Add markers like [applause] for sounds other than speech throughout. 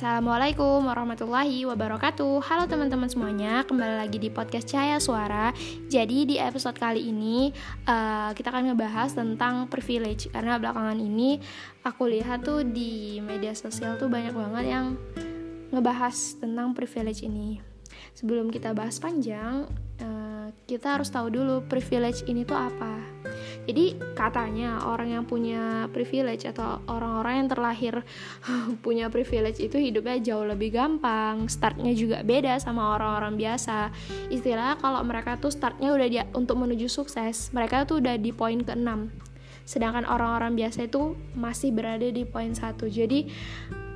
Assalamualaikum warahmatullahi wabarakatuh. Halo teman-teman semuanya, kembali lagi di podcast Cahaya Suara. Jadi di episode kali ini uh, kita akan ngebahas tentang privilege. Karena belakangan ini aku lihat tuh di media sosial tuh banyak banget yang ngebahas tentang privilege ini. Sebelum kita bahas panjang, uh, kita harus tahu dulu privilege ini tuh apa jadi katanya orang yang punya privilege atau orang-orang yang terlahir [laughs] punya privilege itu hidupnya jauh lebih gampang, startnya juga beda sama orang-orang biasa. Istilahnya kalau mereka tuh startnya udah dia untuk menuju sukses, mereka tuh udah di poin ke-6. Sedangkan orang-orang biasa itu masih berada di poin satu. Jadi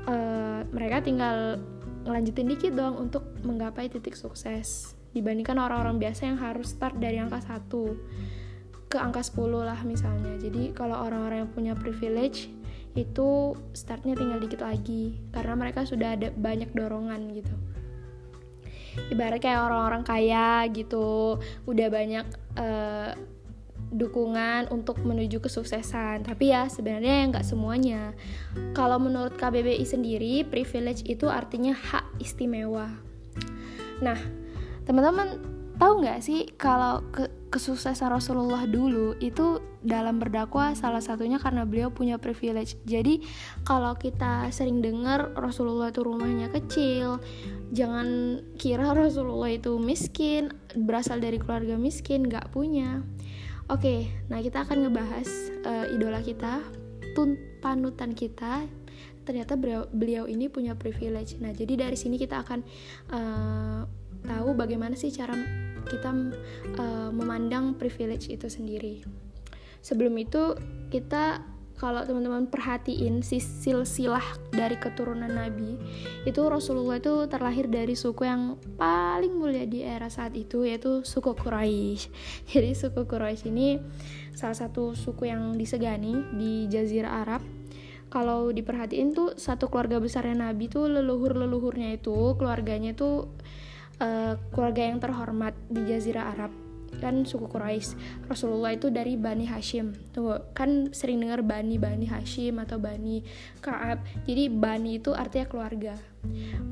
uh, mereka tinggal ngelanjutin dikit dong untuk menggapai titik sukses dibandingkan orang-orang biasa yang harus start dari angka satu ke angka 10 lah misalnya. Jadi kalau orang-orang yang punya privilege itu startnya tinggal dikit lagi karena mereka sudah ada banyak dorongan gitu. Ibarat kayak orang-orang kaya gitu udah banyak uh, dukungan untuk menuju kesuksesan. Tapi ya sebenarnya nggak semuanya. Kalau menurut KBBI sendiri privilege itu artinya hak istimewa. Nah teman-teman tahu nggak sih kalau ke kesuksesan Rasulullah dulu itu dalam berdakwah salah satunya karena beliau punya privilege. Jadi kalau kita sering dengar Rasulullah itu rumahnya kecil, jangan kira Rasulullah itu miskin, berasal dari keluarga miskin, nggak punya. Oke, nah kita akan ngebahas uh, idola kita, tun panutan kita. Ternyata beliau, beliau ini punya privilege. Nah, jadi dari sini kita akan uh, tahu bagaimana sih cara kita uh, memandang privilege itu sendiri. Sebelum itu kita kalau teman-teman perhatiin silsilah dari keturunan Nabi itu Rasulullah itu terlahir dari suku yang paling mulia di era saat itu yaitu suku Quraisy. [laughs] Jadi suku Quraisy ini salah satu suku yang disegani di Jazirah Arab. Kalau diperhatiin tuh satu keluarga besarnya Nabi tuh leluhur-leluhurnya itu keluarganya tuh uh, keluarga yang terhormat di Jazirah Arab kan suku Quraisy. Rasulullah itu dari Bani Hashim. Tunggu, kan sering dengar Bani Bani Hashim atau Bani Kaab. Jadi Bani itu artinya keluarga.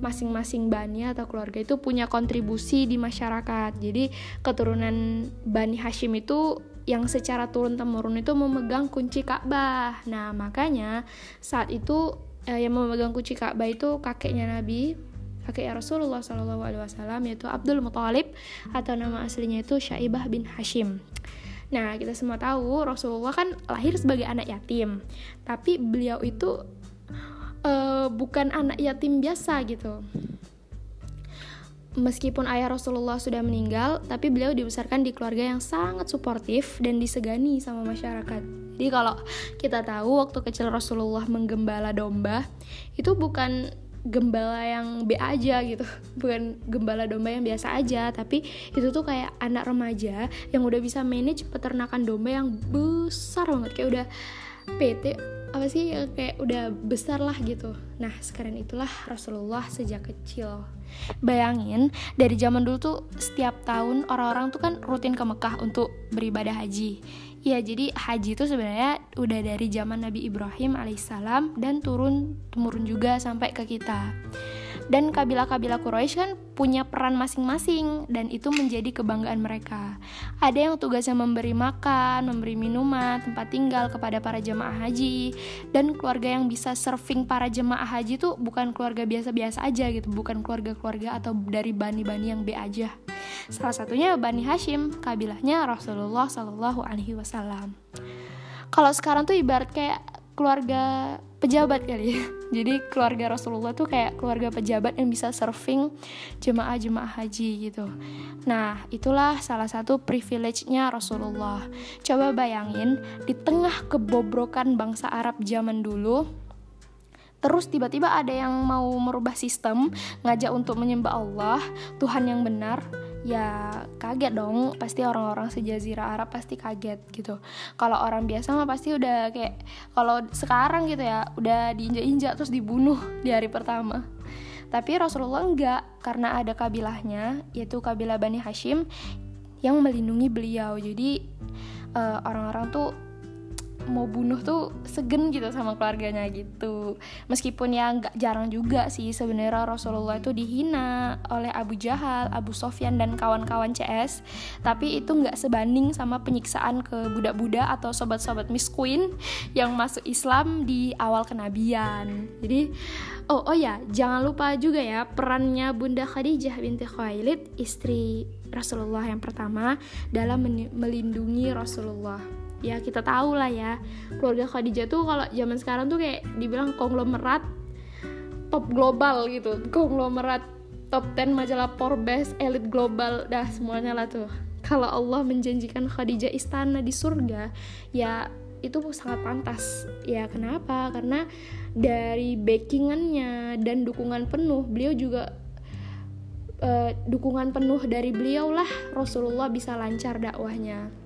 Masing-masing Bani atau keluarga itu punya kontribusi di masyarakat. Jadi keturunan Bani Hashim itu yang secara turun temurun itu memegang kunci Ka'bah. Nah, makanya saat itu eh, yang memegang kunci Ka'bah itu kakeknya Nabi kakek Rasulullah Shallallahu Alaihi Wasallam yaitu Abdul Muthalib atau nama aslinya itu Syaibah bin Hashim. Nah kita semua tahu Rasulullah kan lahir sebagai anak yatim, tapi beliau itu uh, bukan anak yatim biasa gitu. Meskipun ayah Rasulullah sudah meninggal, tapi beliau dibesarkan di keluarga yang sangat suportif dan disegani sama masyarakat. Jadi kalau kita tahu waktu kecil Rasulullah menggembala domba, itu bukan gembala yang B aja gitu. [laughs] Bukan gembala domba yang biasa aja tapi itu tuh kayak anak remaja yang udah bisa manage peternakan domba yang besar banget. Kayak udah PT apa sih kayak udah besar lah gitu. Nah sekarang itulah Rasulullah sejak kecil. Bayangin dari zaman dulu tuh setiap tahun orang-orang tuh kan rutin ke Mekah untuk beribadah haji Ya, jadi haji itu sebenarnya udah dari zaman Nabi Ibrahim alaihissalam dan turun temurun juga sampai ke kita. Dan kabilah-kabilah Quraisy kan punya peran masing-masing dan itu menjadi kebanggaan mereka. Ada yang tugasnya memberi makan, memberi minuman, tempat tinggal kepada para jemaah haji dan keluarga yang bisa serving para jemaah haji itu bukan keluarga biasa-biasa aja gitu, bukan keluarga-keluarga atau dari bani-bani yang B aja. Salah satunya Bani Hashim, kabilahnya Rasulullah Shallallahu Alaihi Wasallam. Kalau sekarang tuh ibarat kayak keluarga pejabat kali ya. [laughs] Jadi keluarga Rasulullah tuh kayak keluarga pejabat yang bisa serving jemaah-jemaah haji gitu. Nah, itulah salah satu privilege-nya Rasulullah. Coba bayangin di tengah kebobrokan bangsa Arab zaman dulu, terus tiba-tiba ada yang mau merubah sistem, ngajak untuk menyembah Allah, Tuhan yang benar, ya kaget dong. Pasti orang-orang sejazirah Arab pasti kaget gitu. Kalau orang biasa mah pasti udah kayak kalau sekarang gitu ya udah diinjak-injak terus dibunuh di hari pertama. Tapi Rasulullah enggak karena ada kabilahnya yaitu kabilah Bani Hashim yang melindungi beliau. Jadi eh, orang-orang tuh mau bunuh tuh segen gitu sama keluarganya gitu. Meskipun ya nggak jarang juga sih sebenarnya Rasulullah itu dihina oleh Abu Jahal, Abu Sofyan dan kawan-kawan CS tapi itu nggak sebanding sama penyiksaan ke budak-budak atau sobat-sobat Miss Queen yang masuk Islam di awal kenabian. Jadi oh oh ya jangan lupa juga ya perannya Bunda Khadijah binti Khuwailid istri Rasulullah yang pertama dalam melindungi Rasulullah ya kita tahu lah ya. Keluarga Khadijah tuh kalau zaman sekarang tuh kayak dibilang konglomerat top global gitu. Konglomerat top 10 majalah Forbes elit global dah semuanya lah tuh. Kalau Allah menjanjikan Khadijah istana di surga ya itu sangat pantas. Ya kenapa? Karena dari backingannya dan dukungan penuh beliau juga uh, dukungan penuh dari beliau lah. Rasulullah bisa lancar dakwahnya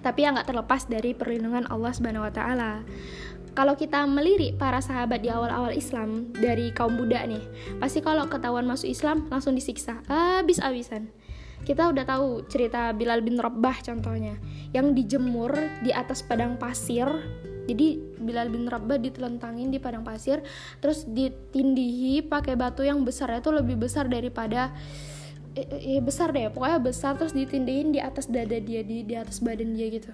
tapi yang nggak terlepas dari perlindungan Allah Subhanahu Wa Taala. Kalau kita melirik para sahabat di awal-awal Islam dari kaum budak nih, pasti kalau ketahuan masuk Islam langsung disiksa habis-habisan. Kita udah tahu cerita Bilal bin Rabah contohnya, yang dijemur di atas padang pasir. Jadi Bilal bin Rabah ditelentangin di padang pasir, terus ditindihi pakai batu yang besar itu lebih besar daripada ya besar deh pokoknya besar terus ditindihin di atas dada dia di di atas badan dia gitu.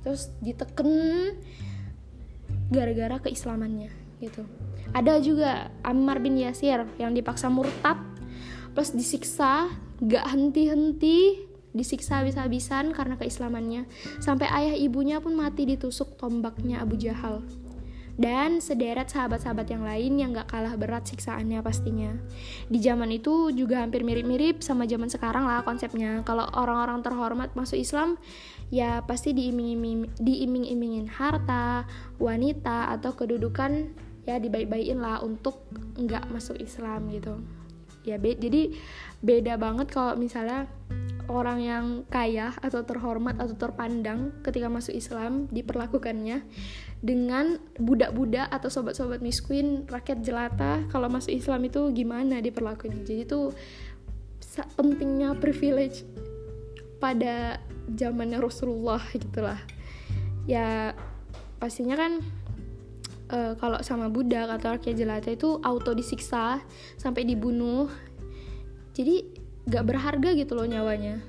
Terus diteken gara-gara keislamannya gitu. Ada juga Ammar bin Yasir yang dipaksa murtad plus disiksa gak henti-henti disiksa habis-habisan karena keislamannya. Sampai ayah ibunya pun mati ditusuk tombaknya Abu Jahal dan sederet sahabat-sahabat yang lain yang gak kalah berat siksaannya pastinya. Di zaman itu juga hampir mirip-mirip sama zaman sekarang lah konsepnya. Kalau orang-orang terhormat masuk Islam, ya pasti diiming-imingin harta, wanita, atau kedudukan ya dibaik-baikin lah untuk nggak masuk Islam gitu. Ya be jadi beda banget kalau misalnya orang yang kaya atau terhormat atau terpandang ketika masuk Islam diperlakukannya dengan budak-budak atau sobat-sobat miskin rakyat jelata. Kalau masuk Islam itu gimana diperlakukan? Jadi itu pentingnya privilege pada zamannya Rasulullah gitulah. Ya pastinya kan uh, kalau sama budak atau rakyat jelata itu auto disiksa sampai dibunuh. Jadi gak berharga gitu loh nyawanya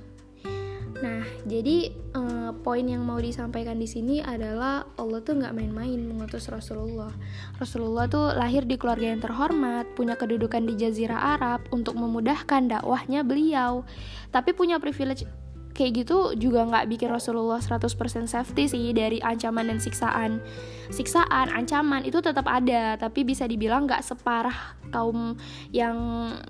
Nah, jadi uh, poin yang mau disampaikan di sini adalah Allah tuh nggak main-main mengutus Rasulullah. Rasulullah tuh lahir di keluarga yang terhormat, punya kedudukan di Jazirah Arab untuk memudahkan dakwahnya beliau, tapi punya privilege kayak gitu juga nggak bikin Rasulullah 100% safety sih dari ancaman dan siksaan. Siksaan ancaman itu tetap ada tapi bisa dibilang nggak separah kaum yang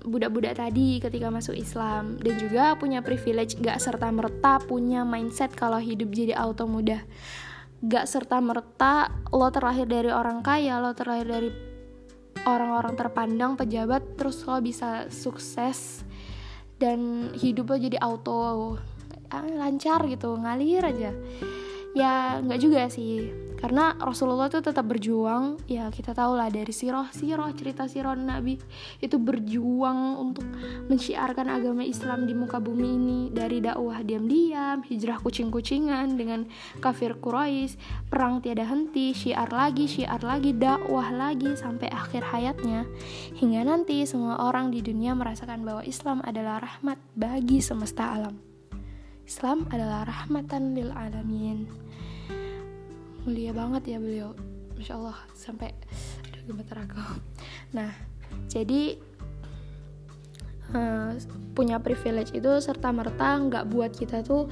budak-budak tadi ketika masuk Islam. Dan juga punya privilege nggak serta merta punya mindset kalau hidup jadi auto mudah. Gak serta merta lo terlahir dari orang kaya lo terlahir dari orang-orang terpandang pejabat terus lo bisa sukses dan hidup lo jadi auto lancar gitu ngalir aja. Ya nggak juga sih. Karena Rasulullah tuh tetap berjuang. Ya kita tahu lah dari siroh siroh cerita siroh Nabi. Itu berjuang untuk menciarkan agama Islam di muka bumi ini. Dari dakwah diam-diam hijrah kucing-kucingan dengan kafir Quraisy. Perang tiada henti syiar lagi syiar lagi dakwah lagi sampai akhir hayatnya. Hingga nanti semua orang di dunia merasakan bahwa Islam adalah rahmat bagi semesta alam Islam adalah rahmatan lil alamin. Mulia banget ya beliau. Masya Allah sampai ada gemetar aku. Nah jadi uh, punya privilege itu serta merta nggak buat kita tuh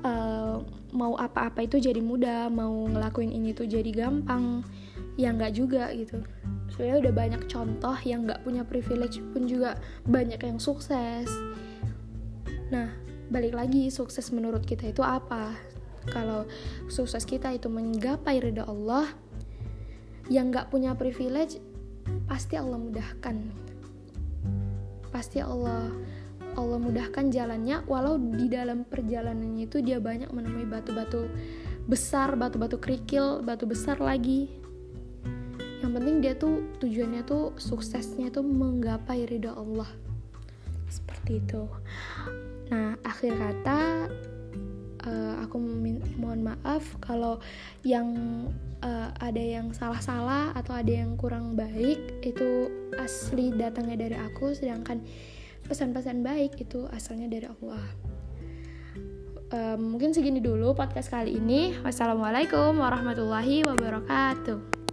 uh, mau apa-apa itu jadi mudah mau ngelakuin ini tuh jadi gampang. Ya nggak juga gitu. Sebenarnya udah banyak contoh yang nggak punya privilege pun juga banyak yang sukses. Nah balik lagi sukses menurut kita itu apa? Kalau sukses kita itu menggapai ridha Allah yang nggak punya privilege pasti Allah mudahkan. Pasti Allah Allah mudahkan jalannya walau di dalam perjalanannya itu dia banyak menemui batu-batu besar batu-batu kerikil batu besar lagi. Yang penting dia tuh tujuannya tuh suksesnya tuh menggapai ridha Allah. Seperti itu Nah, akhir kata uh, aku mohon maaf kalau yang uh, ada yang salah-salah atau ada yang kurang baik itu asli datangnya dari aku sedangkan pesan-pesan baik itu asalnya dari Allah. Um, mungkin segini dulu podcast kali ini. Wassalamualaikum warahmatullahi wabarakatuh